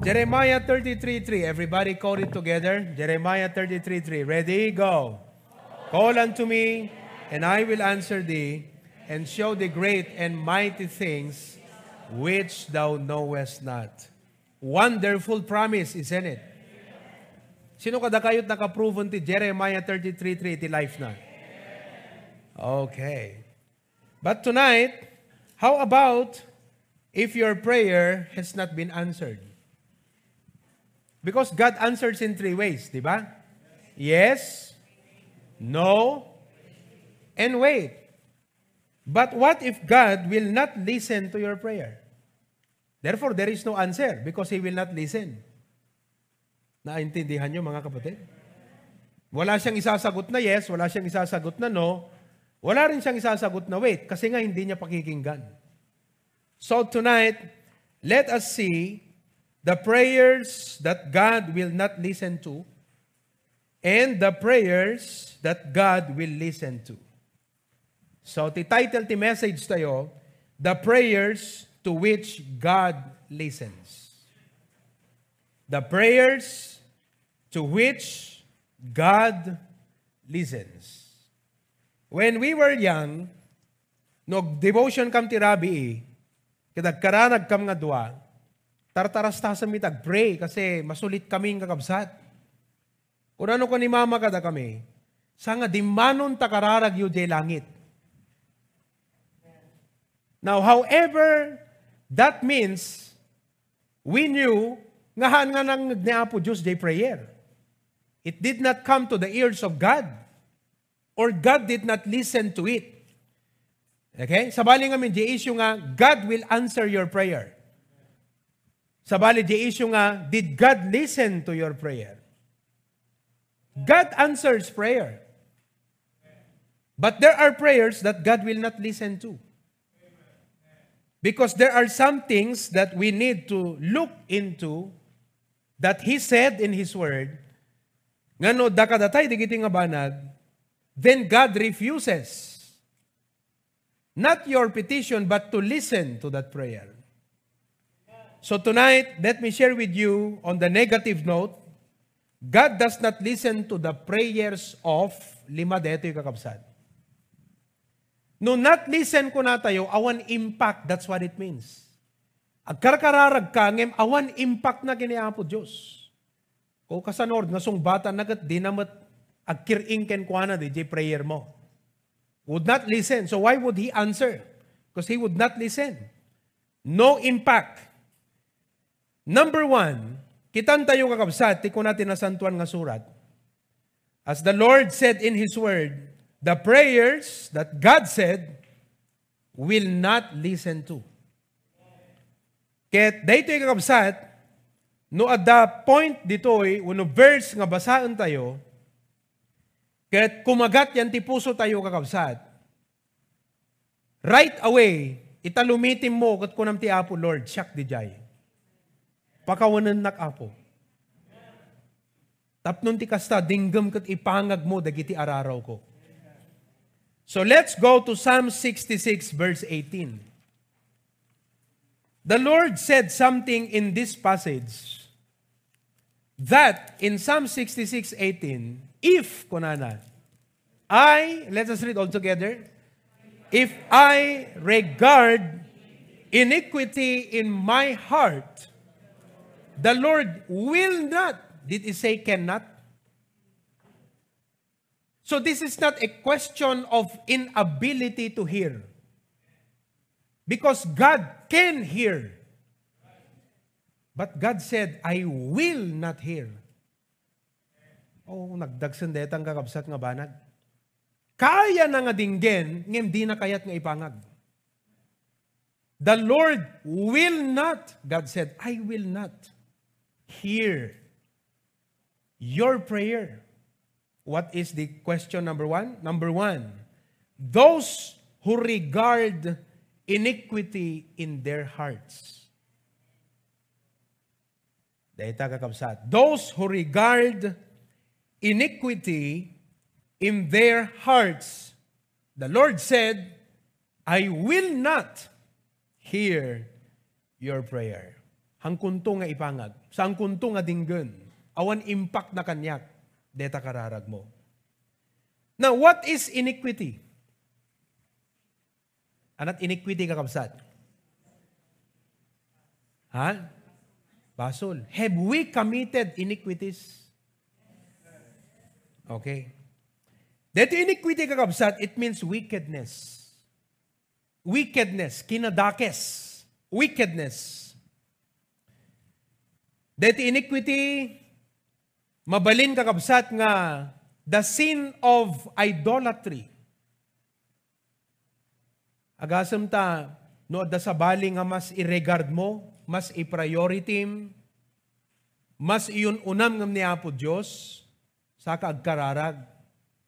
Jeremiah 33.3. Everybody call it together. Jeremiah 33.3. Ready? Go. Call unto me, and I will answer thee, and show thee great and mighty things which thou knowest not. Wonderful promise, isn't it? Sino kada kayo't nakaproven ti Jeremiah 33.3 ti life na? Okay. But tonight, how about if your prayer has not been answered? Because God answers in three ways, di ba? Yes, no, and wait. But what if God will not listen to your prayer? Therefore, there is no answer because He will not listen. Naintindihan nyo mga kapatid? Wala siyang isasagot na yes, wala siyang isasagot na no, wala rin siyang isasagot na wait kasi nga hindi niya pakikinggan. So tonight, let us see the prayers that God will not listen to and the prayers that God will listen to. So, ti title ti message tayo, The Prayers to which God listens. The prayers to which God listens. When we were young, no devotion kam ti Rabi, kadag karanag kam nga dua, tartaras ta sa mitag, pray kasi masulit kaming kakabsat. Kung ano ko ni mama kada kami, sa nga dimanon takararag yu langit. Now, however, that means we knew ngahan nga nang nagniapo Diyos day prayer. It did not come to the ears of God or God did not listen to it. Okay? Sabali nga min, di issue nga, God will answer your prayer. Sabali di issue nga, did God listen to your prayer? God answers prayer. But there are prayers that God will not listen to. Because there are some things that we need to look into that He said in His Word, nga no, dakadatay digiti nga then God refuses not your petition, but to listen to that prayer. So tonight, let me share with you on the negative note, God does not listen to the prayers of lima deto yung kakabsat. No not listen ko na tayo, awan impact, that's what it means. Agkarkararag ka, ngem awan impact na giniapo Diyos. O kasanord, nga sung bata nagat, di namat agkiring ken kuana di di prayer mo. Would not listen. So why would he answer? Because he would not listen. No impact. Number one, kitan tayo kakabsat, tiko natin na santuan nga surat. As the Lord said in His Word, the prayers that God said will not listen to. Ket dayto kakabsat, no the point ditoy, uno verse nga basaan tayo, ket kumagat yan ti puso tayo kakabsat, right away, italumitim mo kat kunam ti Apo Lord, siyak di jay. Pakawanan nak Apo. Tapnon ti kasta, dinggam kat ipangag mo, dagiti araraw ko. So let's go to Psalm 66 verse 18. The Lord said something in this passage that in Psalm 66, 18, if, kunana, I, let us read all together, if I regard iniquity in my heart, the Lord will not, did he say cannot? So this is not a question of inability to hear. Because God can hear. But God said, I will not hear. Oh, nagdagsan detang kakabsat nga banag. Kaya na nga dinggen, ngem di na kayat nga ipangag. The Lord will not, God said, I will not hear your prayer. What is the question number one? Number one, those who regard iniquity in their hearts. Dahita kakabsat. Those who regard iniquity in their hearts. The Lord said, I will not hear your prayer. Hangkunto nga ipangag, sa hangkunto nga dinggen, awan impact na kanyak, deta kararag mo. Now, what is iniquity? Anat iniquity kakabsat? Ha? Basol. Have we committed iniquities? Okay. Dito iniquity kakabsat, it means wickedness. Wickedness, kinadakes. Wickedness. Dito iniquity, mabalin kakabsat nga the sin of idolatry. Agasam ta, no, da sa bali nga mas i-regard mo, mas i-priority, mas iyon unam ngam ni Apo Diyos, sa kaagkararag,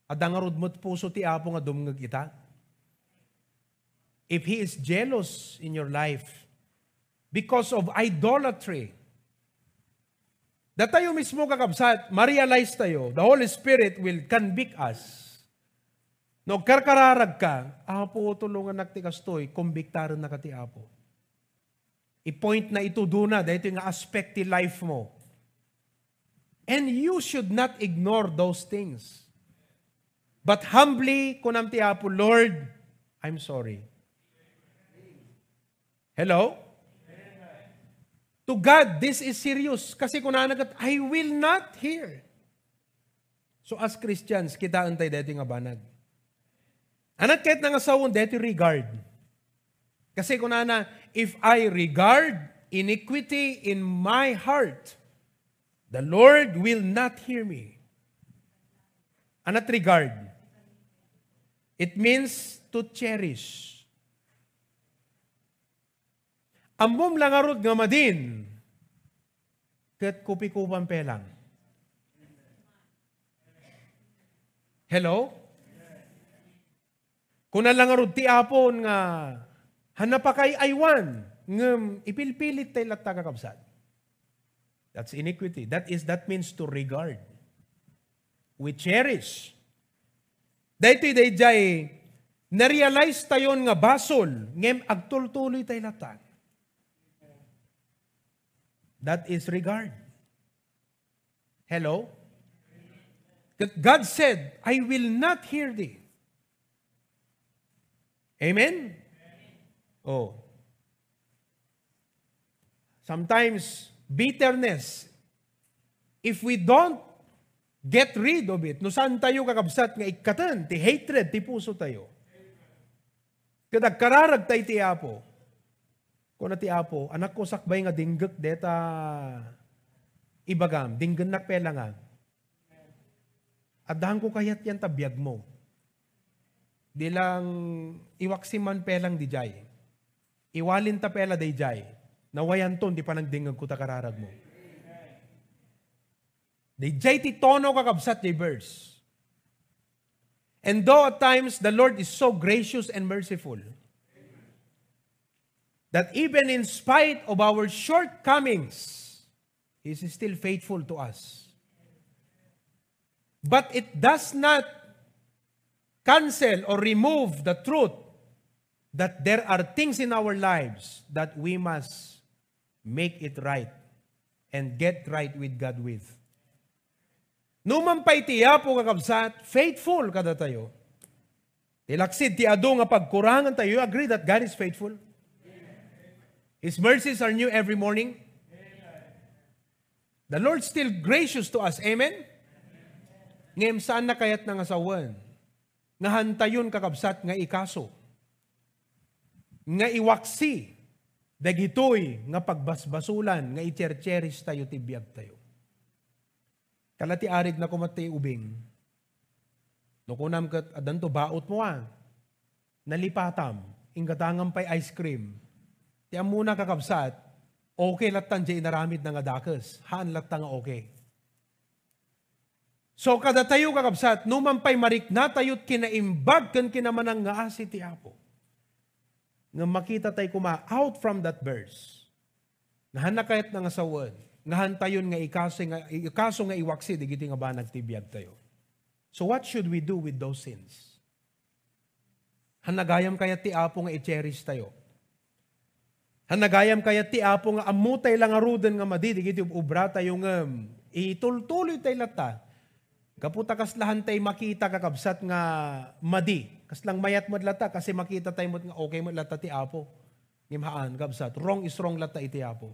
adangarod mo't puso ti Apo nga dumngag ita. If He is jealous in your life because of idolatry, that tayo mismo kakabsat, ma-realize tayo, the Holy Spirit will convict us. No, karkararag ka, apo, tulungan nakti kastoy, kumbiktaran na kati apo. I-point na ito duna, dahil ito yung aspect ti life mo. And you should not ignore those things. But humbly, kunam ti apo, Lord, I'm sorry. Hello? To God, this is serious. Kasi kung nanagat, I will not hear. So as Christians, kita antay dito nga banag. Anak kahit nga sawon, dito regard. Kasi kung nana, if I regard iniquity in my heart, the Lord will not hear me. Anat regard? It means to cherish. Ambom lang arod nga madin, kat kupi-kupan pelang. Hello? Kung lang arod ti apon nga, hanapakay aywan, ngem ipilpilit tayo latta kakabsat. That's iniquity. That is, that means to regard. We cherish. Dahito day na-realize tayon nga basol, ngem agtultuloy tayo latan. That is regard. Hello? God said, I will not hear thee. Amen? Oh. Sometimes, bitterness, if we don't get rid of it, no saan tayo kakabsat nga ikatan, ti hatred, ti puso tayo. Kadag kararag tayo ti apo, kung ti apo, anak ko sakbay nga dinggak deta ibagam, dinggan nak pela nga. At ko kayat yan tabiyag mo. Di lang iwaksiman pelang di jay. Iwalin ta pela di jay. Nawayan ton, di pa nang dingag ko takararag mo. Di jay ti tono kakabsat di verse. And though at times the Lord is so gracious and merciful, that even in spite of our shortcomings, He is still faithful to us. But it does not cancel or remove the truth that there are things in our lives that we must make it right and get right with God with. Numan pa'y tiya po kakabsat, faithful kada tayo. Tilaksid ti ado nga pagkurangan tayo, agree that God is faithful? His mercies are new every morning. The Lord still gracious to us. Amen? Ngayon saan na kayat ng asawan? Nga hantayon kakabsat nga ikaso. Nga iwaksi. Dagitoy nga pagbasbasulan. Nga ichercheris tayo tibiyag tayo. Kalati arid na kumati ubing. No kunam kat adan to baot mo ah. Nalipatam. Ingatangam pa'y ice cream Ti muna kakabsat, okay latan jay naramid nga dakas. Haan latan nga okay. So kada tayo kakabsat, numampay marik na tayo't kinaimbag kan kinamanang nga asi ti Apo. Nga makita tayo kuma out from that verse. Nga hanakayat na nga sawad. Nga hantayon nga ikaso nga, ikaso nga iwaksi, di giti nga ba nagtibiyag tayo. So what should we do with those sins? Hanagayam kaya ti Apo nga i-cherish tayo Hanagayam kaya ti apo nga amutay lang aruden nga madi, digiti ubra tayo nga itultuloy tay lata. Kaputa kaslahan tay makita kakabsat nga madi. Kaslang mayat mo lata kasi makita tayo mo nga okay mo lata ti apo. Ngimhaan kabsat. Wrong is wrong lata iti apo.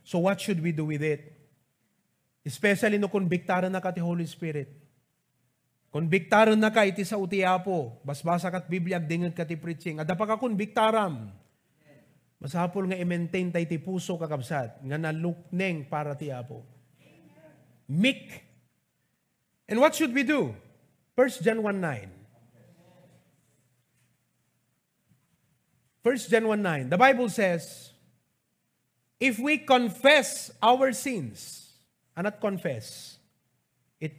So what should we do with it? Especially no konbiktaran na ka ti Holy Spirit. Konbiktaran na ka iti sa uti apo. Basbasa kat Biblia dingan ka ti preaching. Ada pa ka konbiktaram. Masapol nga i-maintain tay ti puso kakabsat nga nalukneng para ti apo. Meek. And what should we do? 1 John 1.9. 1 John 1.9. The Bible says, If we confess our sins, and not confess, it,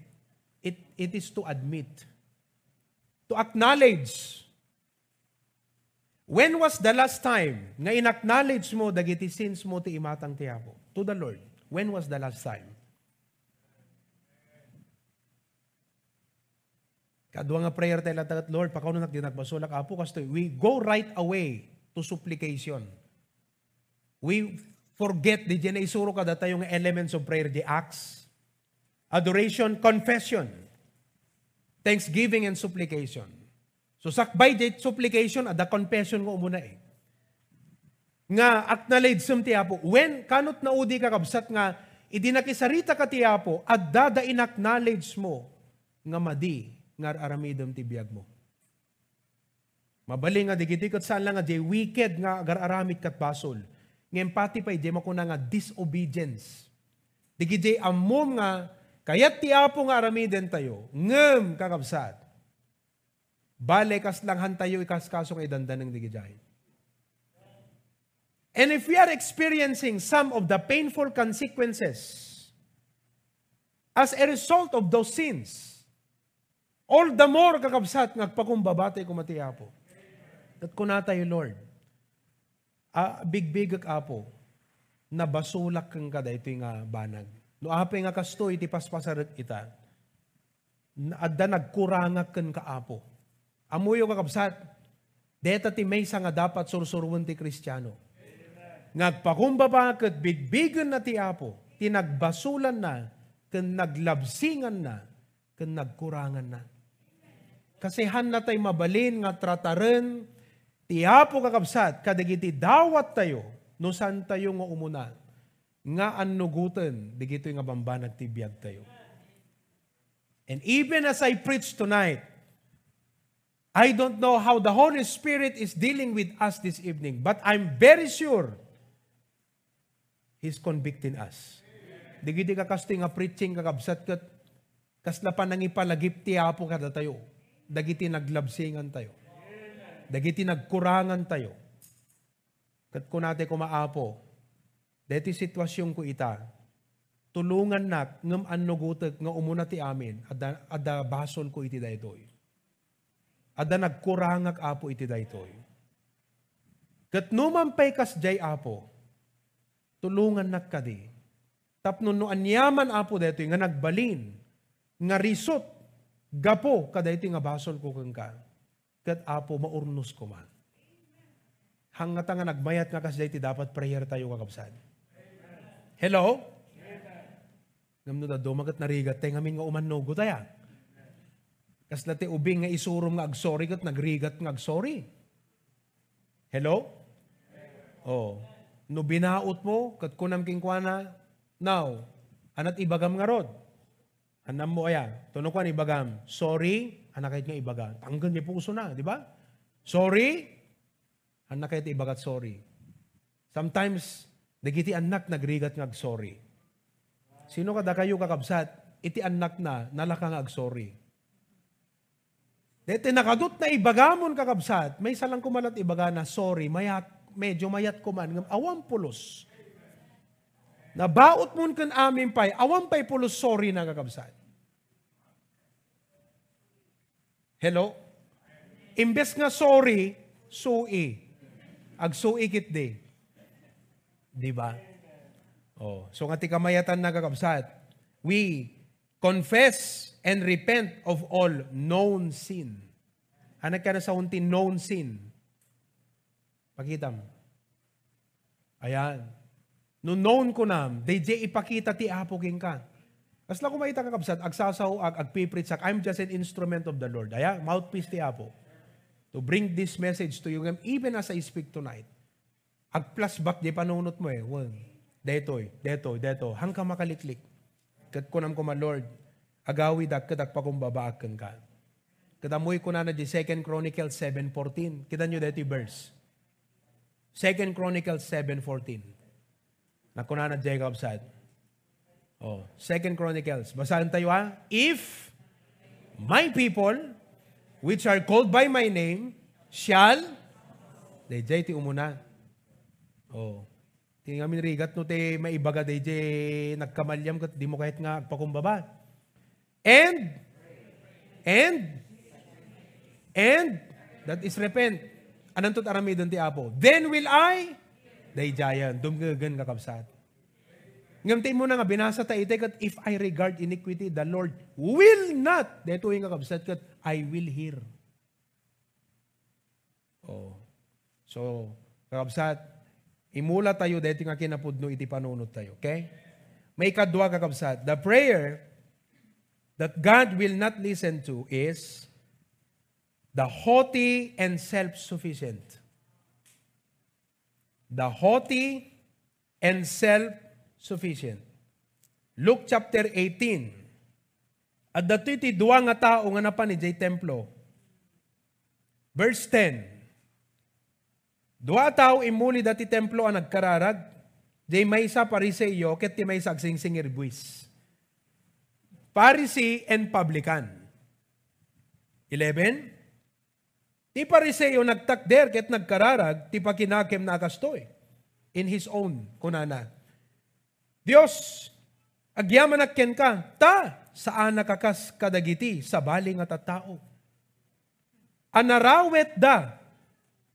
it, it is to admit, to acknowledge. When was the last time nga in-acknowledge mo dagiti sins mo ti imatang tiyapo? To the Lord. When was the last time? Kadwa nga prayer tayo lahat, Lord, pakauno nak dinagbasulak apo kasto. We go right away to supplication. We forget di dyan isuro ka tayo nga elements of prayer, the acts, adoration, confession, thanksgiving, and supplication. So sakbay di supplication at the confession ko umuna eh. Nga acknowledge sum ti Apo. When kanot na udi ka kabsat nga idinakisarita ka ti Apo at dada in-acknowledge mo nga madi nga aramidom ti biyag mo. Mabali nga digitikot saan lang nga di wicked nga agar-aramid kat basol. Ngayon pati pa di makuna nga disobedience. Digidi amom nga kayat ti Apo nga aramiden tayo ngem kakabsat Bale, kas lang hantayo ikas kaso kay dandanang digijay. And if we are experiencing some of the painful consequences as a result of those sins, all the more kakabsat ngagpakumbabate kumatiapo. At kunatayo, Lord, ah, big-big apo, na basulak kang kada ito nga banag. No apay nga kasto iti paspasarat ita, adda nagkurangak kan kaapo Amuyo kakabsat, deta ti may nga dapat sursurwan ti kristyano. Ngagpakumba pa kat bigbigan na ti apo, tinagbasulan na, kan naglabsingan na, kan nagkurangan na. Kasi han na tay mabalin nga trataren, ti apo kakabsat, kadagiti dawat tayo, no san tayo nga umuna, nga annugutan, digito nga bambanag ti biyag tayo. And even as I preach tonight, I don't know how the Holy Spirit is dealing with us this evening, but I'm very sure He's convicting us. Digidi ka kasti nga preaching kakabsat kat kasla pa nang ipalagip ti apo kada tayo. Dagiti naglabsingan tayo. Dagiti nagkurangan tayo. Kat ko nate kumaapo, deti sitwasyon ko ita, tulungan nak ngam annugutek nga umuna ti amin, ada, ada basol ko iti daytoy Ada nagkurangak apo iti daytoy. Kat numampay kas jay apo, tulungan nakadi. Tapno no anyaman apo daytoy nga nagbalin, nga risot, gapo kada iti nga basol ko kang ka. Kat apo maurnos ko man. Hanggat nga nagmayat nga kas ti dapat prayer tayo kakabsad. Hello? Ngamno da dumagat narigat tayo ngamin nga umannogo tayo. Kas lati ubing nga isurom nga agsorry kat nagrigat nga agsorry. Hello? Oh. No binaot mo, kat kunam kingkwana, now, anat ibagam nga rod. Anam mo aya, tuno kwan ibagam, sorry, anak kahit nga ibagam. Tanggal niya puso na, di ba? Sorry, anak kahit ibagat sorry. Sometimes, nagiti anak nagrigat nga sorry. Sino kada kayo kakabsat, iti anak na, nalaka nga sorry. Dete nakadot na ibagamon kakabsat, may salang kumalat ibaga na, sorry, mayat, medyo mayat kuman, awam pulos. Nabaot mo kan amin pay, awam pay pulos sorry na kakabsat. Hello? Imbes nga sorry, sui. Ag sui kit de. Di ba? Oh, so nga ti kamayatan na kakabsat, we confess and repent of all known sin. Anak ka na sa unti known sin. Pakita. Ayan. No known ko na, DJ ipakita ti Apo king ka. As lang kumaita ka kabsat, agsasaw, ag, agpiprit sak, I'm just an instrument of the Lord. Ayan, mouthpiece ti Apo. To bring this message to you, even as I speak tonight. Ag-plus back di panunot mo eh. Well, detoy, detoy, deto. Hangka makaliklik. Kat kunam ko ma Lord, agawi dak kadak pa kumbabaakan ka. Kadamoy ko na na di 2 Chronicles 7.14. Kita nyo dito verse. 2 Chronicles 7.14. Na kuna na Jacob said. Oh, 2 Chronicles. Basahan tayo ha. If my people, which are called by my name, shall, DJ ti umuna. Oh. Tingnan min rigat no te maibaga DJ nagkamalyam kat di mo kahit nga agpakumbaba. And and and that is repent. Anong tot aramidon ti Apo? Then will I dayjayan dumgagan kakabsat. Ngamti mo na nga binasa ta ite kat if I regard iniquity the Lord will not deto yung kakabsat kat I will hear. Oh. So, kakabsat, Imula tayo dito nga kinapudno iti panunod tayo. Okay? May kadwa kakabsat. The prayer that God will not listen to is the haughty and self-sufficient. The haughty and self-sufficient. Luke chapter 18. At dati ti duwa nga tao nga napan ni Jay Templo. Verse 10. Dua tao imuli dati templo ang nagkararag, di may sa pariseyo, ket ti may sagsingsingir buwis. Pharisee and publican. 11. Ti pariseyo nagtakder ket nagkararag, ti pakinakem na kastoy. In his own, kunana. Dios, agyaman ken ka, ta, saan nakakas kadagiti, sa baling at tao. Anarawet da,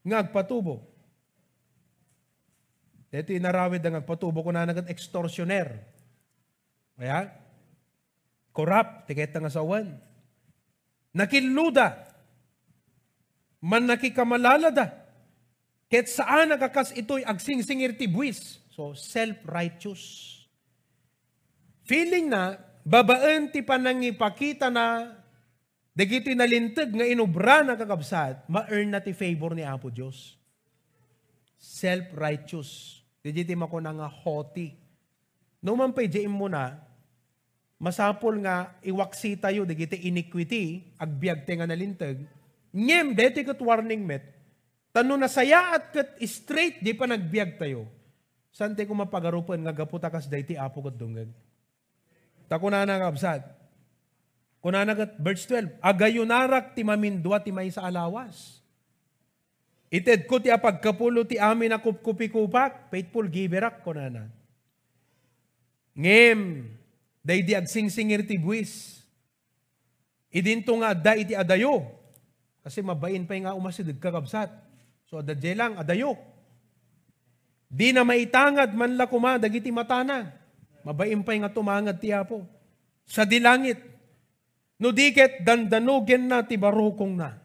ngagpatubo ito inarawid ang patubo ko na nagat extortioner. Kaya, corrupt, tiket nga sawan. Nakiluda, man nakikamalalada, ket saan nagakas ito'y agsingsingir ti buwis. So, self-righteous. Feeling na, babaan ti panangipakita na dagiti nalintag nga inubra na kakabsat, ma-earn na ti favor ni Apo Diyos. Self-righteous. Dijiti mo ko na nga hoti. No man pa diyan mo na, masapol nga iwaksi tayo, digiti iniquity, agbiag te nga nalintag, ngem, deti kat warning met, tano na saya at kat straight, di pa nagbiag tayo. Sante ko mapagarupan nga gaputakas dayti apo kat dungag. Tako na nangabsat. Kuna nagat verse 12, agayunarak ti mamindwa ti may sa alawas. Ited ko ti apagkapulo ti amin na kupkupi-kupak, faithful giverak ko na. Ngem, day di agsingsingir ti buwis. Idinto nga da iti adayo. Kasi mabain pa nga umasidig kakabsat. So adadye lang, adayo. Di na maitangad man la kuma, dagiti matana. Mabain pa nga tumangad ti apo. Sa dilangit. No diket dandanugen na ti barukong na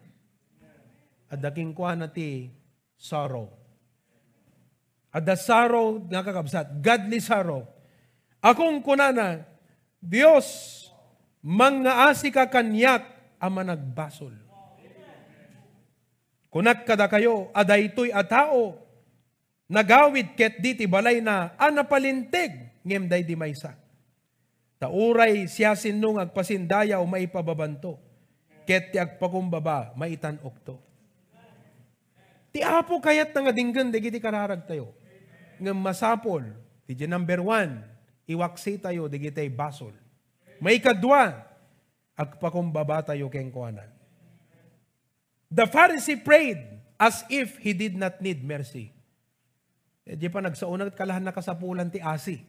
at daking ti sorrow. At the sorrow, nakakabsat, godly sorrow. Akong kunana, Diyos, mga ka kanyak ama nagbasol. Kunak kada kayo, aday to'y atao, nagawid ket diti balay na, anapalintig, ngem day di maysa. Tauray siya sinung agpasindaya o maipababanto, ket ti agpakumbaba, maitan okto. Ti apo kayat nga dinggan, di kararag tayo. Nga masapol, ti number one, iwaksi tayo, di basol. May kadwa, agpakumbaba tayo keng kuanan. The Pharisee prayed as if he did not need mercy. E di pa nagsaunag kalahan na kasapulan ti asi.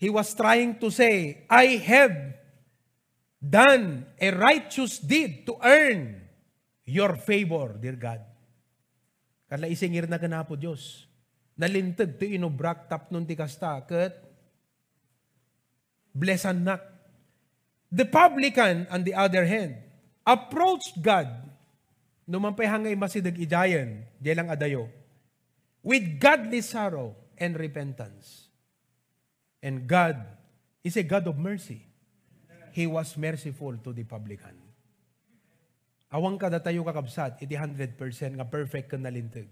He was trying to say, I have done a righteous deed to earn your favor, dear God. Kala isingir na ganapo Diyos. Nalintag to inubrak tap nun ti kasta. Kat blessan nak. The publican, on the other hand, approached God numan pa'y hangay masidag idayan, di lang adayo. with godly sorrow and repentance. And God is a God of mercy. He was merciful to the publican. Awang kada tayo kakabsat, iti 100% nga perfect ka nalintig.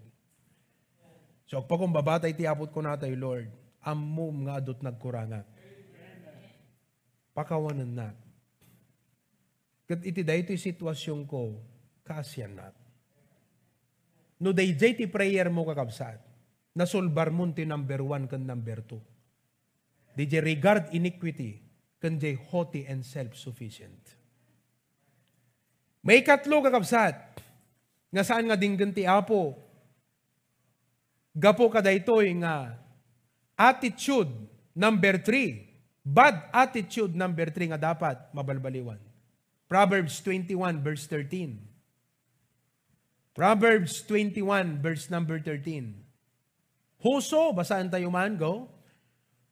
So, pag kung babata iti apot ko na tayo, Lord, amom nga adot nagkurangat. Pakawanan na. Kat iti da ito sitwasyon ko, kaasyan na. No day ti prayer mo kakabsat, nasolbar mo ti number one kan number two. DJ regard iniquity, kan haughty and self-sufficient. May katlo kakabsat, nga saan nga dinggan ti apo, gapo kada ito'y nga attitude number three, bad attitude number three nga dapat mabalbaliwan. Proverbs 21 verse 13. Proverbs 21, verse number 13. Whoso, basahan tayo man, go.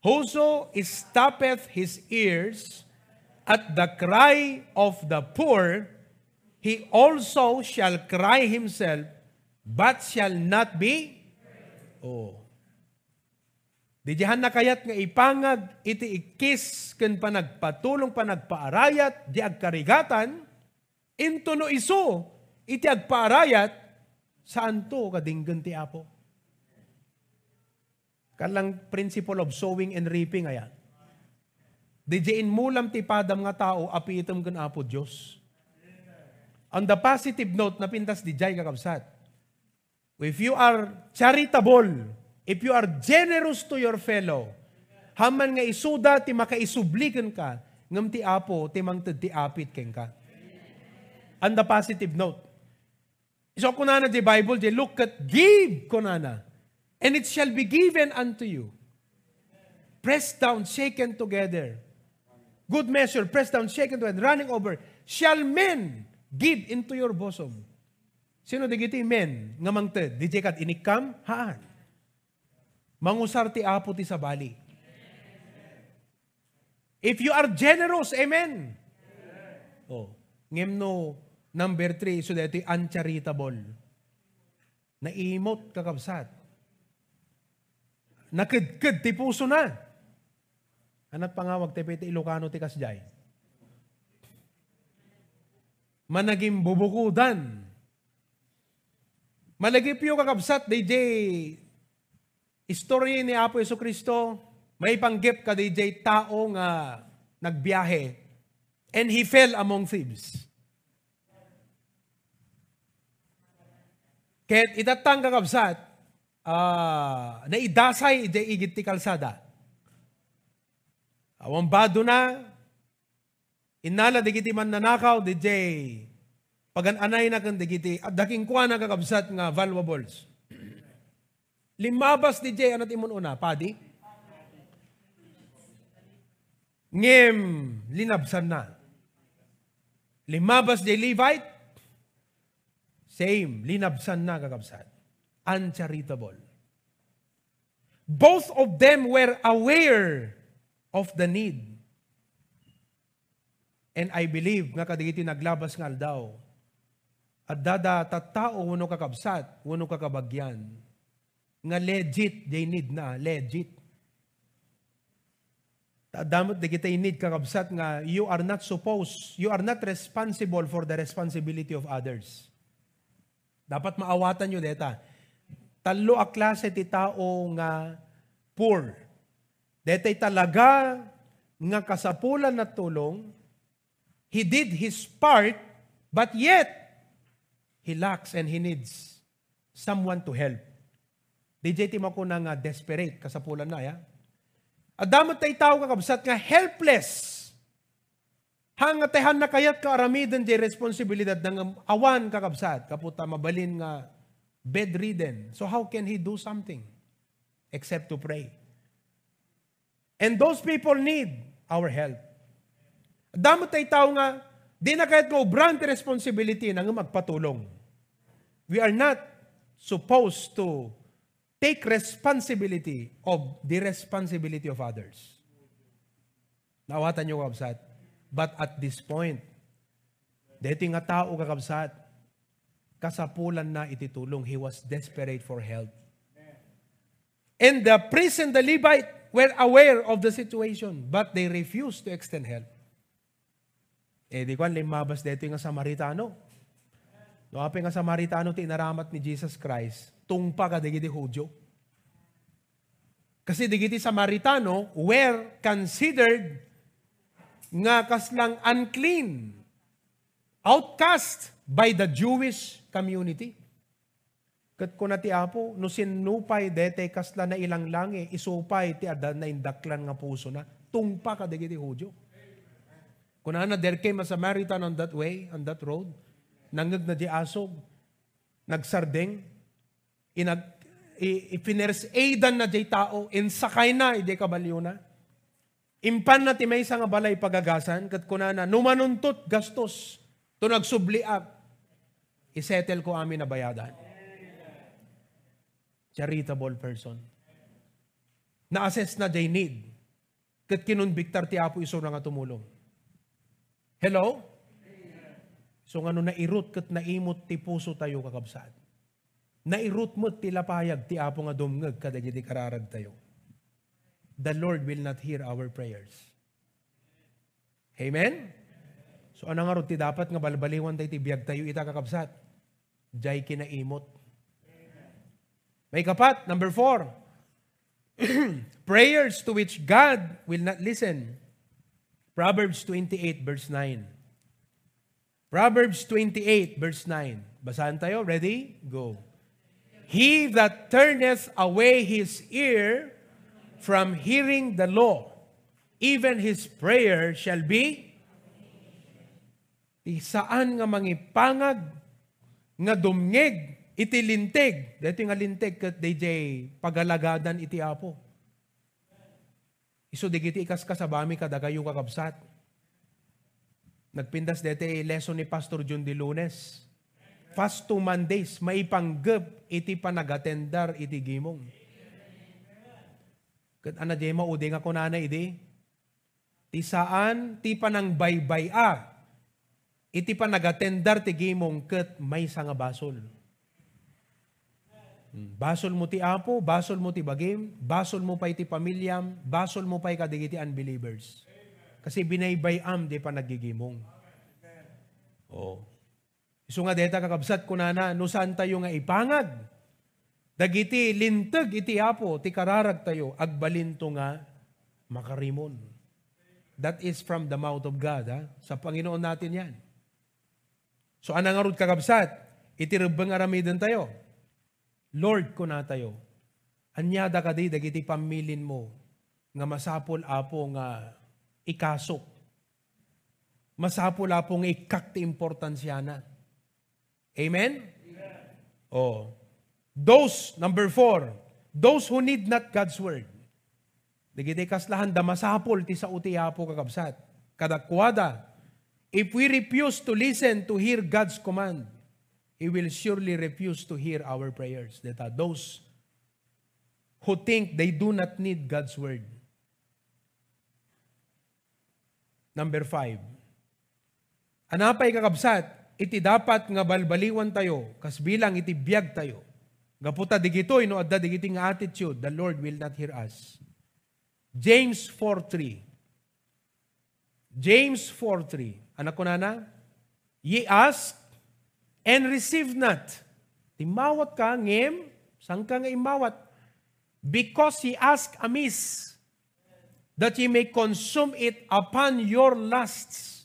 Whoso stoppeth his ears at the cry of the poor, he also shall cry himself, but shall not be. Oh. Di dihan na kayat nga ipangag, iti ikis, ken panagpatulong panagpaarayat, di agkarigatan, into no iso, iti agpaarayat, saan to kadinggan ti apo? Kalang principle of sowing and reaping aya. Dijain mulam ti padam nga tao, api itom gan apo Diyos. On the positive note, napintas di jay kakabsat. If you are charitable, if you are generous to your fellow, haman nga isuda ti makaisublikan ka, ngam ti apo, ti mangtad ti apit ken ka. On the positive note. So kunana di Bible, di look at give kunana, and it shall be given unto you. Pressed down, shaken together. Good measure, pressed down, shaken together, running over. Shall men give into your bosom? Sino digiti men nga mangted? Di kat inikam? Haan. Mangusar ti apo ti sa bali. If you are generous, amen. Oh, ngem no Number three, so dito uncharitable. Naimot kakabsat. Nakidkid ti puso na. Anat pangawag ti Ilocano ti kasjay. Managing bubukudan. Malagip yung kakabsat, DJ, istorya ni Apo Yeso Kristo, may panggip ka DJ tao nga nagbiyahe and he fell among thieves. Ket itatang kakabsat, uh, na idasay ide igit ti kalsada. Awang bado na, inala digiti man nanakaw, di jay, pagananay na kan digiti, at daking kuha na kakabsat nga valuables. Limabas di jay, anat imon una, padi? Ngem, linabsan na. Limabas di Levite, Same, linabsan na kakabsat. Uncharitable. Both of them were aware of the need. And I believe nga kadigiti naglabas ngal daw. At dada tattao wano kakabsat, wano kakabagyan. Nga legit, they need na, legit. Damot di kita need kakabsat nga you are not supposed, you are not responsible for the responsibility of others. Dapat maawatan nyo deta. Talo a klase ti tao nga poor. Detay talaga nga kasapulan na tulong, he did his part, but yet, he lacks and he needs someone to help. DJ ti ko na nga desperate, kasapulan na, ya? Adamot tay tao kakabsat nga helpless Hangatehan na kayat ka aramidan di responsibilidad ng awan kakabsat, kaputa mabalin nga bedridden. So how can he do something? Except to pray. And those people need our help. Damo tay tao nga, di na kahit ko brand responsibility na nga magpatulong. We are not supposed to take responsibility of the responsibility of others. Nawatan niyo, kabsat? But at this point, deti nga tao kakabsat, kasapulan na ititulong. He was desperate for help. And the priest and the Levite were aware of the situation, but they refused to extend help. Eh, di kwan, limabas dito yung Samaritano. No, api nga Samaritano, tinaramat ni Jesus Christ, tungpa ka digiti Hudyo. Kasi digiti Samaritano were considered nga kaslang unclean, outcast by the Jewish community. Kat ko na ti apo, no sinupay dete kasla na ilang langi, isupay ti adan na indaklan nga puso na, tungpa ka digiti Hudyo. Kunana, there came a Samaritan on that way, on that road, nangag na di asog, nagsardeng, inag, ipiners aidan na di tao, insakay na, hindi kabalyo na. Impan na ti may nga balay pagagasan, kat kunana, numanuntot gastos, to nagsubliak, isettle ko amin na bayadan. Charitable person. Na-assess na they need. Kat kinunbiktar ti Apo iso nga tumulong. Hello? So nga no nairut kat naimot ti puso tayo kakabsat. Nairut mo ti lapayag ti apo nga dumngeg kada di kararag tayo. The Lord will not hear our prayers. Amen? So anang nga ti dapat nga balbaliwan tayo ti biyag tayo ita kakabsat. Jay kinaimot. May kapat, number four. Prayers to which God will not listen Proverbs 28 verse 9. Proverbs 28 verse 9. Basahan tayo. Ready? Go. He that turneth away his ear from hearing the law, even his prayer shall be Di saan nga mangipangag nga dumngeg iti linteg. Dito nga linteg kat DJ pagalagadan iti apo. Iso digiti ikas kasabami kadagayo kakabsat. Nagpindas dete lesson ni Pastor John de Lunes. Fast two Mondays, maipanggap iti panagatendar iti gimong. Kat ana di maudi nga kunana idi. Ti saan ti panang baybay a. Iti panagatendar ti gimong kat may nga basol. Hmm. Basol mo ti apo, basol mo ti bagim, basol mo pa iti pamilyam, basol mo pa kadigiti unbelievers. Kasi binaybayam di pa nagigimong. Oh. Iso nga deta kakabsat ko na na, no saan tayo nga ipangag? Dagiti lintag iti apo, ti kararag tayo, agbalinto nga makarimon. That is from the mouth of God. Ha? Sa Panginoon natin yan. So anang arod kakabsat, itirubang aramidin tayo. Lord ko na tayo. Anyada ka di, dagiti pamilin mo, nga masapol apo nga ikasok. Masapol apo nga ikakti importansya na. Amen? Amen? Oh. Those, number four, those who need not God's word. Dagiti kaslahan da masapol ti sa uti apo kakabsat. Kadakwada, if we refuse to listen to hear God's command, He will surely refuse to hear our prayers. That are those who think they do not need God's word. Number five. Anapay kakabsat, iti dapat nga balbaliwan tayo, kas bilang iti biyag tayo. Gaputa digitoy no adda digiti nga attitude, the Lord will not hear us. James 4:3. James 4:3. Anak ko nana, ye ask and receive not. Timawat ka, ngem, sang ka nga imawat? Because he ask amiss, that he may consume it upon your lusts.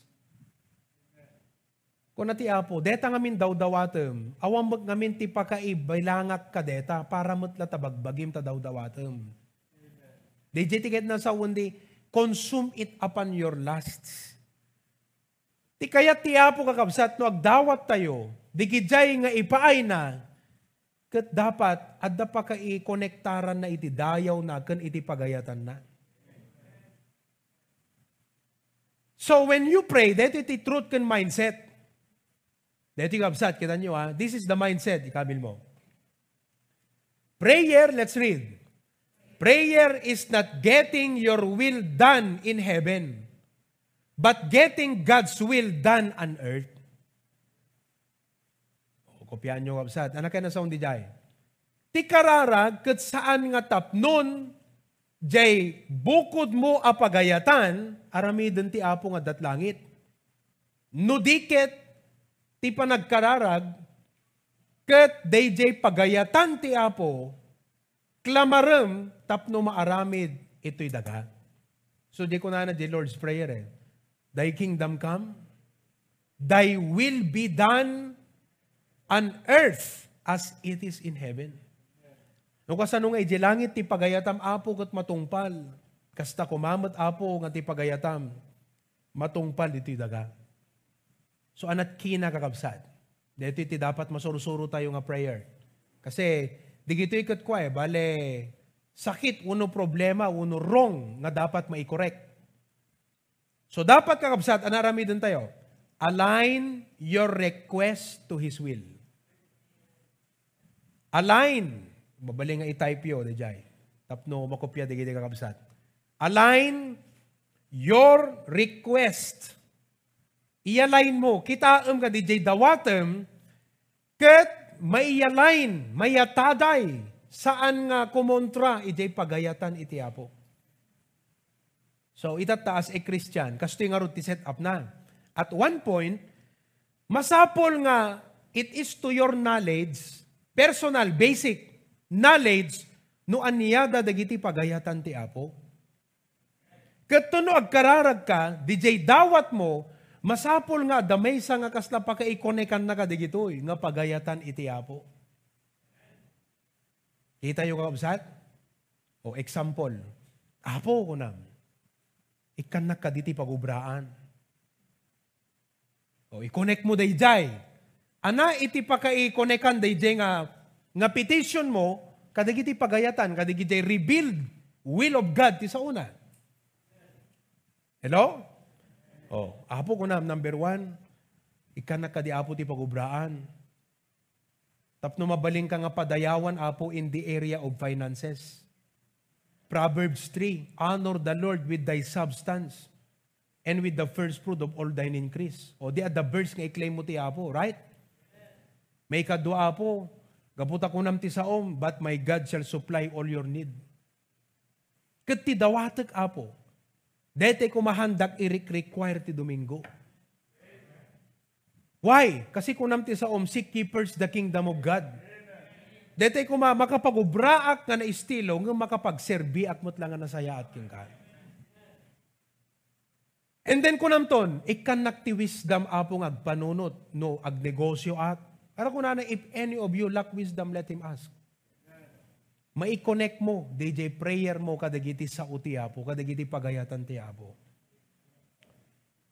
Kung nati apo, deta ngamin daw dawatem, awang mag ngamin ti pakaibailangak ka deta, para mutla tabagbagim ta daw dawatem. Digitiket na sa wundi, consume it upon your lusts. Ti kaya ti apo kakabsat no agdawat tayo, digidjay nga ipaay na, kat dapat adda pa ka i-konektaran na iti dayaw na kan iti pagayatan na. So when you pray, that iti truth kan mindset. Dito yung absat, kita nyo ha. This is the mindset, ikabil mo. Prayer, let's read. Prayer is not getting your will done in heaven, but getting God's will done on earth. Kopyahan nyo kapsat. Anak na sa undi jay. ti kararag ket saan nga tapnon jay bukod mo a pagayatan aramiden ti apo nga datlangit. No diket ti panagkararag ket dayjay pagayatan ti apo klamarem tapno maaramid ito'y daga. So di ko na na di Lord's Prayer eh. Thy kingdom come, thy will be done on earth as it is in heaven. No kasano nga iti langit ti pagayatam apo ket matungpal. Kasta kumamat apo nga ti pagayatam matungpal iti daga. So anat kina kakabsat. Dito iti dapat masurusuro tayo nga prayer. Kasi digito ikot kwa eh, bale sakit uno problema, uno wrong nga dapat mai-correct. So dapat kakabsat, anarami din tayo. Align your request to His will. Align Babali nga i-type yo, dejay. Tapno, makopya, di giti kakabsat. Align your request. I-align mo. Kitaam ka, DJ dawatem, ket may align, may ataday, saan nga kumontra, ijay pagayatan iti apo. So, itataas e Christian, kasto nga ron ti set up na. At one point, masapol nga, it is to your knowledge, personal, basic, knowledge no aniyada dagiti pagayatan ti Apo. Katuno agkararag ka, DJ dawat mo, masapol nga damay sa nga kasla pa kaikonekan na ka digitoy, nga pagayatan iti Apo. Kita yung kakabsat? O example, Apo ko nam, ikan na ka diti pagubraan. O i-connect mo dayjay. Ana iti pa ka i-connectan dayjay nga nga petition mo, kadagiti pagayatan, kadagiti rebuild will of God ti sa una. Hello? Oh, apo ko na, number one, ikan na kadi apo ti pagubraan. Tapno mabaling ka nga padayawan apo in the area of finances. Proverbs 3, Honor the Lord with thy substance and with the first fruit of all thine increase. O di at the verse nga i-claim mo ti apo, right? May kadua apo, Gaputa ko nam ti saom, but my God shall supply all your need. Kat ti dawatek apo, dete ko mahandak i-require ti Domingo. Why? Kasi kunam ti saom, seek first the kingdom of God. Dete ko ma makapagubraak nga na estilo nga makapagserbi ak mo't lang nga nasaya at king ka. And then kunam ton, ikan nakti wisdom apong agpanunot no agnegosyo at Ara ko na if any of you lack wisdom, let him ask. Mai-connect mo, DJ prayer mo kadagiti sa uti apo, kadagiti pagayatan ti apo.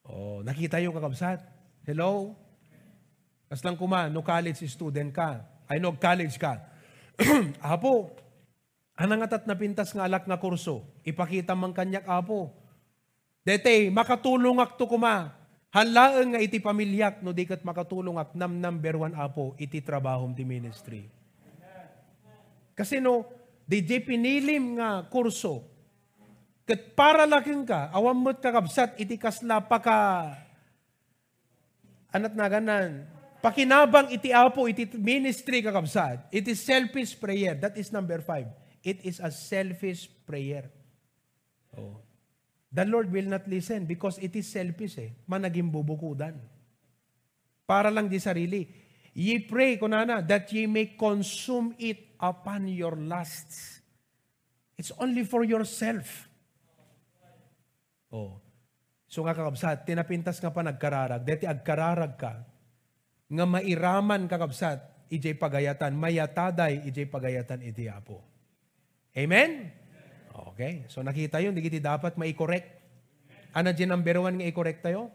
Oh, nakita yung kakabsat. Hello? Kas lang kuma, no college student ka. Ay no college ka. apo, anang atat na pintas nga alak nga kurso, ipakita man kanyak apo. Dete, makatulong akto kuma, Hanlaan nga iti pamilyak no dikat makatulong at nam number one apo iti trabahom ti ministry. Kasi no, di di pinilim nga kurso, kat para laking ka, awam mo't kakabsat iti kasla pa ka, anat na ganan, pakinabang iti apo, iti ministry kakabsat, it is selfish prayer. That is number five. It is a selfish prayer. Oh. The Lord will not listen because it is selfish eh. Managing bubukudan. Para lang di sarili. Ye pray, kunana, that ye may consume it upon your lusts. It's only for yourself. Oh. So nga kakabsat, tinapintas nga pa nagkararag. Deti agkararag ka. Nga mairaman kakabsat, ijay pagayatan. Mayataday, ijay pagayatan iti apo. Amen? Okay? So nakita yun, di dapat mai-correct. Ano dyan number one nga i-correct tayo?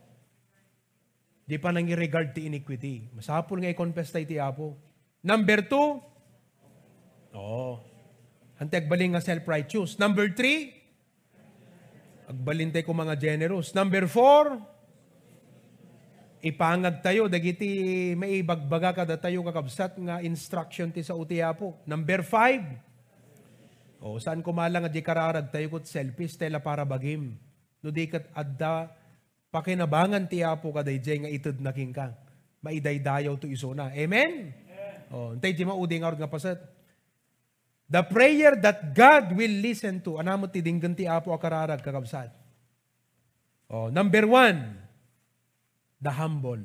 Di pa nang i-regard ti iniquity. Masapul nga i-confess tayo ti Apo. Number two, oh, hantay agbaling nga self-righteous. Number three, agbalintay ko mga generous. Number four, ipangag tayo, dagiti may ibagbaga kada tayo kakabsat nga instruction ti sa uti Apo. Number five, o, saan kumalang at di kararag tayo kot selfish tela para bagim. No di kat adda pakinabangan ti apo kaday jay nga itud na king kang. Maidaydayaw to iso na. Amen? Amen. Oh, antay di maudi nga nga pasat. The prayer that God will listen to. Anamo ti dinggan ti apo akararag kakabsat. Oh, number one, the humble.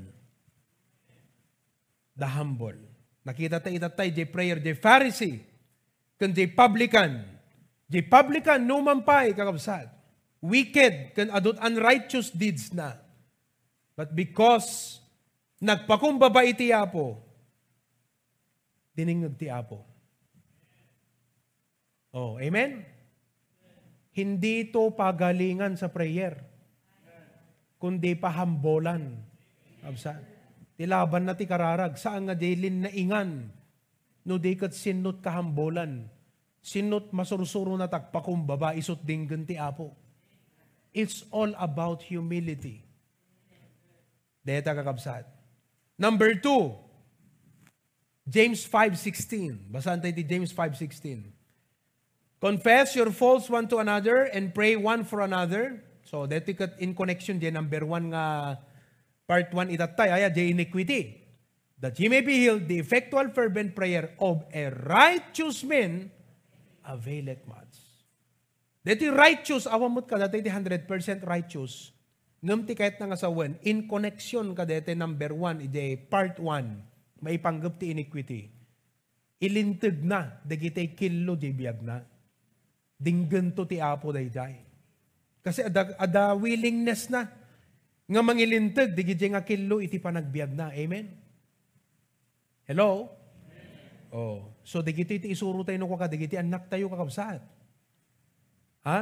The humble. Nakita tayo itatay, di prayer, di Pharisee, kan di publican. Di publican, numampay kakabsat. Wicked, kan adot unrighteous deeds na. But because nagpakumbaba iti apo, diningag ti apo. Oh, amen? Hindi to pagalingan sa prayer, kundi pahambolan. Absa. Tilaban na ti kararag, saan nga dilin na ingan, no di kat sinot kahambolan, sinot masursuro na takpakumbaba, isot dinggan ti apo. It's all about humility. Deta kakabsat. Number two, James 5.16. Basahan tayo di James 5.16. Confess your faults one to another and pray one for another. So, dito kat in connection di number one nga part one itatay, aya, di iniquity. That ye may be healed, the effectual fervent prayer of a righteous man availeth much. Dito righteous, awamot ka, dati 100% righteous. Ngam ti kahit nga sa one, in connection ka dito number one, ide part one, maipanggap ti iniquity. Ilintag na, dagiti kilo di biyag na. Dinggan to ti apo dayday. Kasi ada, ada willingness na nga mangilintag, digiti nga kilo iti panagbiag na. Amen? Hello? Oh. So, digiti iti isuro tayo no ka, digiti anak tayo kakabsat. Ha?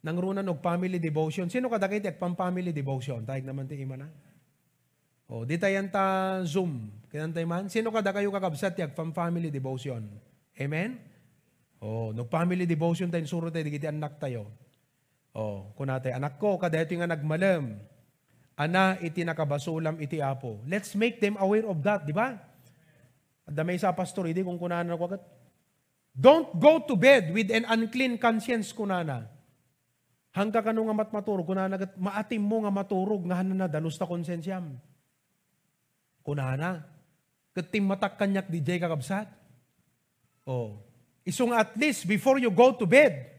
Nangrunan og family devotion. Sino ka dakit ag pam family devotion? Tayag naman ti ima na. Oh, di tayan ta Zoom. Kaya tayo man. Sino ka da kayo kakabsat ag pam family devotion? Amen? Oh, no family devotion tayo suro tayo digiti anak tayo. Oh, kunate anak ko kada ito nga nagmalam. Ana iti nakabasulam iti apo. Let's make them aware of that, di ba? Damay sa pastor, hindi kung kunanan ako agad. Don't go to bed with an unclean conscience kunana. Hangga ka nga mat maturog, kunana gat maatim mo nga maturog nga na dalos ta konsensyam. Kunana. Katim matak kanyak di jay kakabsat. Oh. Isong at least before you go to bed,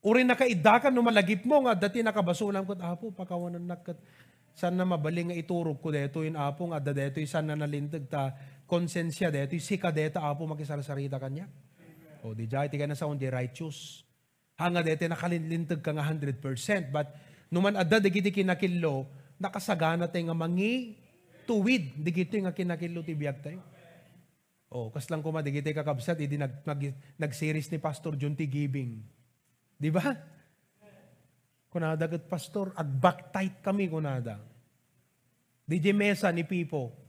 uri na kaidakan no malagip mo nga dati nakabasulam ko apo pakawanan nakat san na mabaling nga iturog ko deto in apo nga da deto san na nalindag ta konsensya deto sika deta apo makisarsarita kanya. O di jay ti ka na sa di righteous. Hanga dete nakalinlintag ka nga 100%. But numan adda digiti kinakillo, nakasagana tayo nga mangi tuwid. Digiti nga kinakillo ti biyag tayo. Oh, kas lang kuma digiti kakabsat, idi nag, nag, nag-series ni Pastor John T. Giving. Di ba? Kunada pastor, agbak tight kami kunada. DJ Mesa ni Pipo.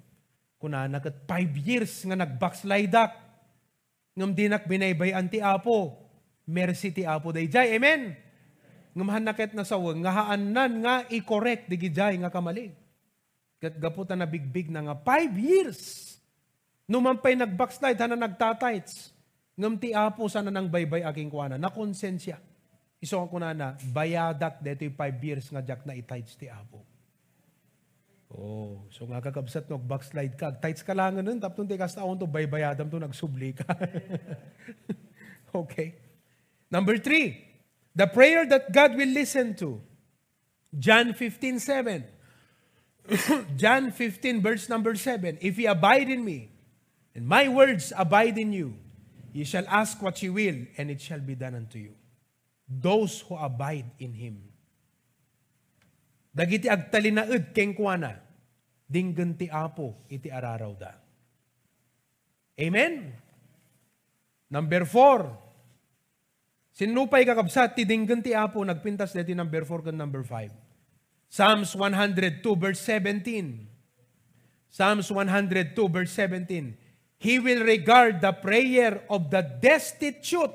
Kunana gat five years nga nag-backslide ak. Ngam dinak binaybay anti apo. Mercy ti apo dayjay. Amen? Ngam hanakit na sawang, nga haanan nga i-correct di gijay nga kamali. Gat gaputan na bigbig na nga five years. Numampay nag-backslide, hana nagtatights. Ngam ti apo sana nang baybay aking kuana. Na konsensya. Iso ang kunana, bayadak dito yung five years nga jak na itights ti apo. Oh, so nga kakabsat no, backslide ka. Tights ka lang nun, tapos ti kastaon to, baybayadam to, nagsubli ka. okay. Number three, the prayer that God will listen to. John 15, 7. John 15, verse number 7. If ye abide in me, and my words abide in you, ye shall ask what ye will, and it shall be done unto you. Those who abide in Him. Dagiti agtalinaed keng kuana, dinggan ti apo iti araraw da. Amen? Number four, sinupay kakabsat, ti dinggan ti apo, nagpintas dito number four kan number five. Psalms 102 verse 17. Psalms 102 verse 17. He will regard the prayer of the destitute.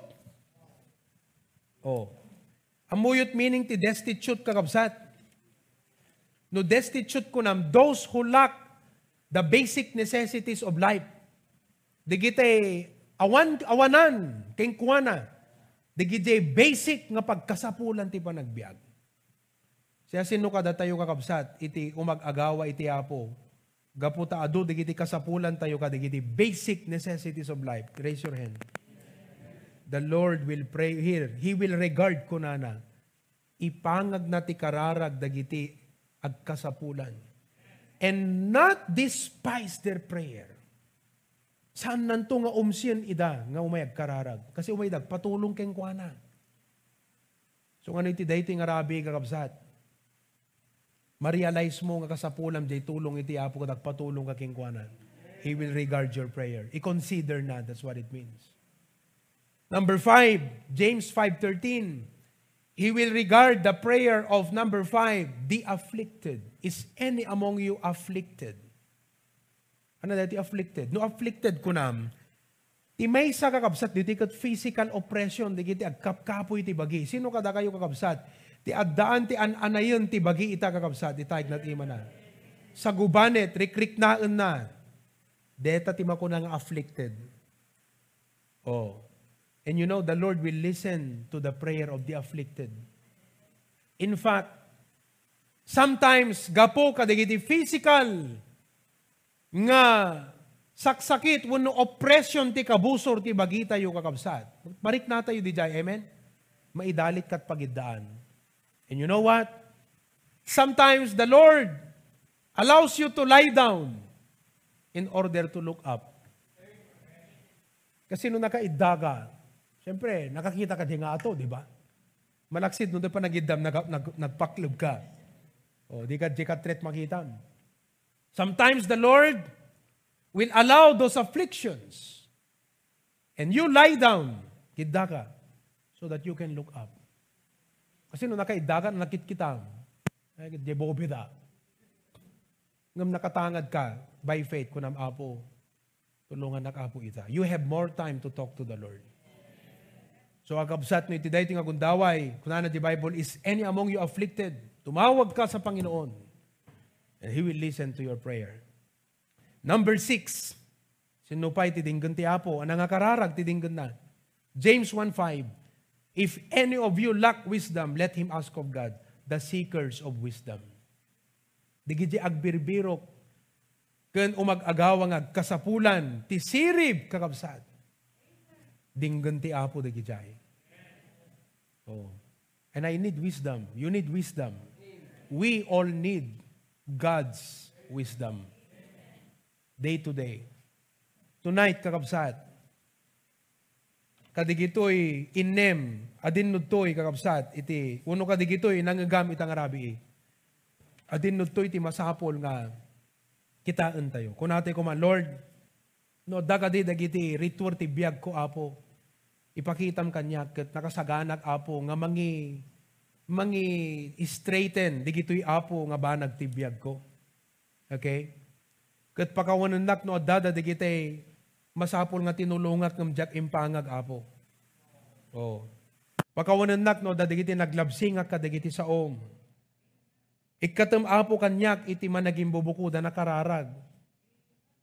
Oh. Amuyot meaning ti destitute kakabsat. No destitute ko nam, those who lack the basic necessities of life. Digite awan awanan king kuana. Digite basic nga pagkasapulan ti panagbiag. Siya sino kada tayo kakabsat, iti umag-agawa iti apo. Gaputa adu, digiti kasapulan tayo ka, digiti basic necessities of life. Raise your hand. the Lord will pray here. He will regard kunana. Ipangag na ti kararag dagiti ag kasapulan. And not despise their prayer. Saan nanto nga umsiyan ida nga umayag kararag? Kasi umaydag, patulong keng kuana. So nga iti dating arabi kakabsat. Ma-realize mo nga kasapulam jay tulong iti apo kadag patulong ka keng kuana. He will regard your prayer. I-consider na, that's what it means. Number five, James 5.13. He will regard the prayer of number five, the afflicted. Is any among you afflicted? Ano dati afflicted? No afflicted ko nam, ti may sa kakabsat, di kat physical oppression, di kiti agkapkapoy ti bagi. Sino kada kayo kakabsat? Ti addaan ti ananayon ti bagi ita kakabsat, itayag nat ima na. Sa gubanet, rikrik naan na. Deta ti makuna nga afflicted. Oh. And you know, the Lord will listen to the prayer of the afflicted. In fact, sometimes, gapo kadigiti physical nga saksakit wano oppression ti kabusor ti bagita yu kakabsat. Marik na tayo di jay, amen? Maidalit kat pagidaan. And you know what? Sometimes the Lord allows you to lie down in order to look up. Kasi nung nakaidaga, Siyempre, nakakita ka din nga ato, di ba? Malaksid, nung pa nagidam, nag, nag, nagpaklob ka. O, di ka, di ka threat makita. Sometimes the Lord will allow those afflictions. And you lie down, gidda ka, so that you can look up. Kasi nung nakaidagan, nakitkitam, ay, di bobida. Ngam nakatangad ka, by faith, kunam apo, tulungan na apo ita. You have more time to talk to the Lord. So agabsat no iti dayti nga gundaway, kunana di Bible, is any among you afflicted? Tumawag ka sa Panginoon. And He will listen to your prayer. Number six, sinupay tidinggan ti Apo, anang akararag tidinggan na. James 1.5, If any of you lack wisdom, let him ask of God, the seekers of wisdom. Digidi agbirbirok, ken umag-agawang agkasapulan, ti sirib kakabsat dinggan ti Apo da gijay. Oh. And I need wisdom. You need wisdom. We all need God's wisdom. Day to day. Tonight, kakabsat, kadigitoy innem, adin nudtoy kakabsat, iti, uno kadigitoy nanggagam itang arabi. Adin nudtoy ti masapol nga kitaan tayo. Kung natin kuman, Lord, no, dagadi dagiti ritual ti biyag ko, Apo ipakitam kanya ket nakasaganak apo nga mangi mangi straighten digitoy apo nga banag tibiyag ko. Okay? Ket pakawanan no dada digitay masapol nga tinulungat ng jak impangag apo. Oh. Pakawanan no dada digiti naglabsing ka digiti sa om. Ikatam apo kanyak iti managing bubukuda na kararag.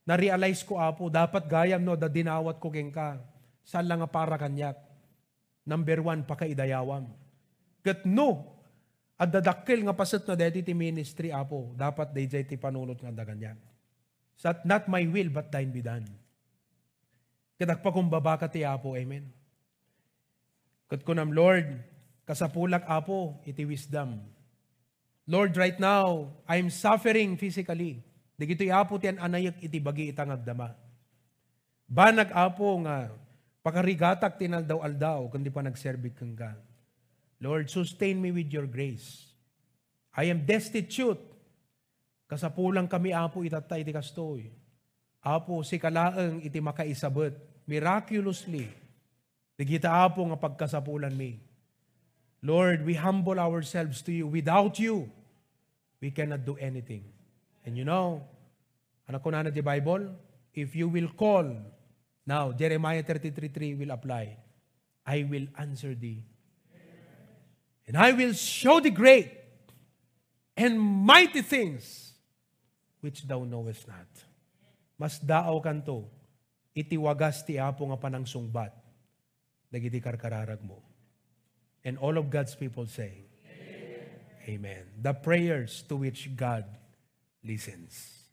Na-realize ko apo, dapat gayam no, da dinawat ko geng ka Saan lang nga para kanyak? Number one, pakaidayawam. Kat no, at dadakil nga pasat na deti ti ministry, apo, dapat day ti panunot nga daganyan. So, not my will, but thine be done. Kadagpakumbaba ka ti apo, amen. Kat kunam, Lord, kasapulak apo, iti wisdom. Lord, right now, I'm suffering physically. Digito'y apo tiyan anayak iti bagi itang agdama. Banag apo nga Pakarigatak tinaldaw-aldaw, kundi pa nagserbik kang ka. Lord, sustain me with your grace. I am destitute. Kasapulang kami, Apo, itatay di kastoy. Apo, si kalaang iti makaisabot. Miraculously. Digita, Apo, nga pagkasapulan mi. Lord, we humble ourselves to you. Without you, we cannot do anything. And you know, anak ko na na di Bible, if you will call Now, Jeremiah 33.3 will apply. I will answer thee. And I will show thee great and mighty things which thou knowest not. Mas daaw kanto, itiwagas ti apo nga panang sungbat, dagiti karkararag mo. And all of God's people say, Amen. Amen. The prayers to which God listens.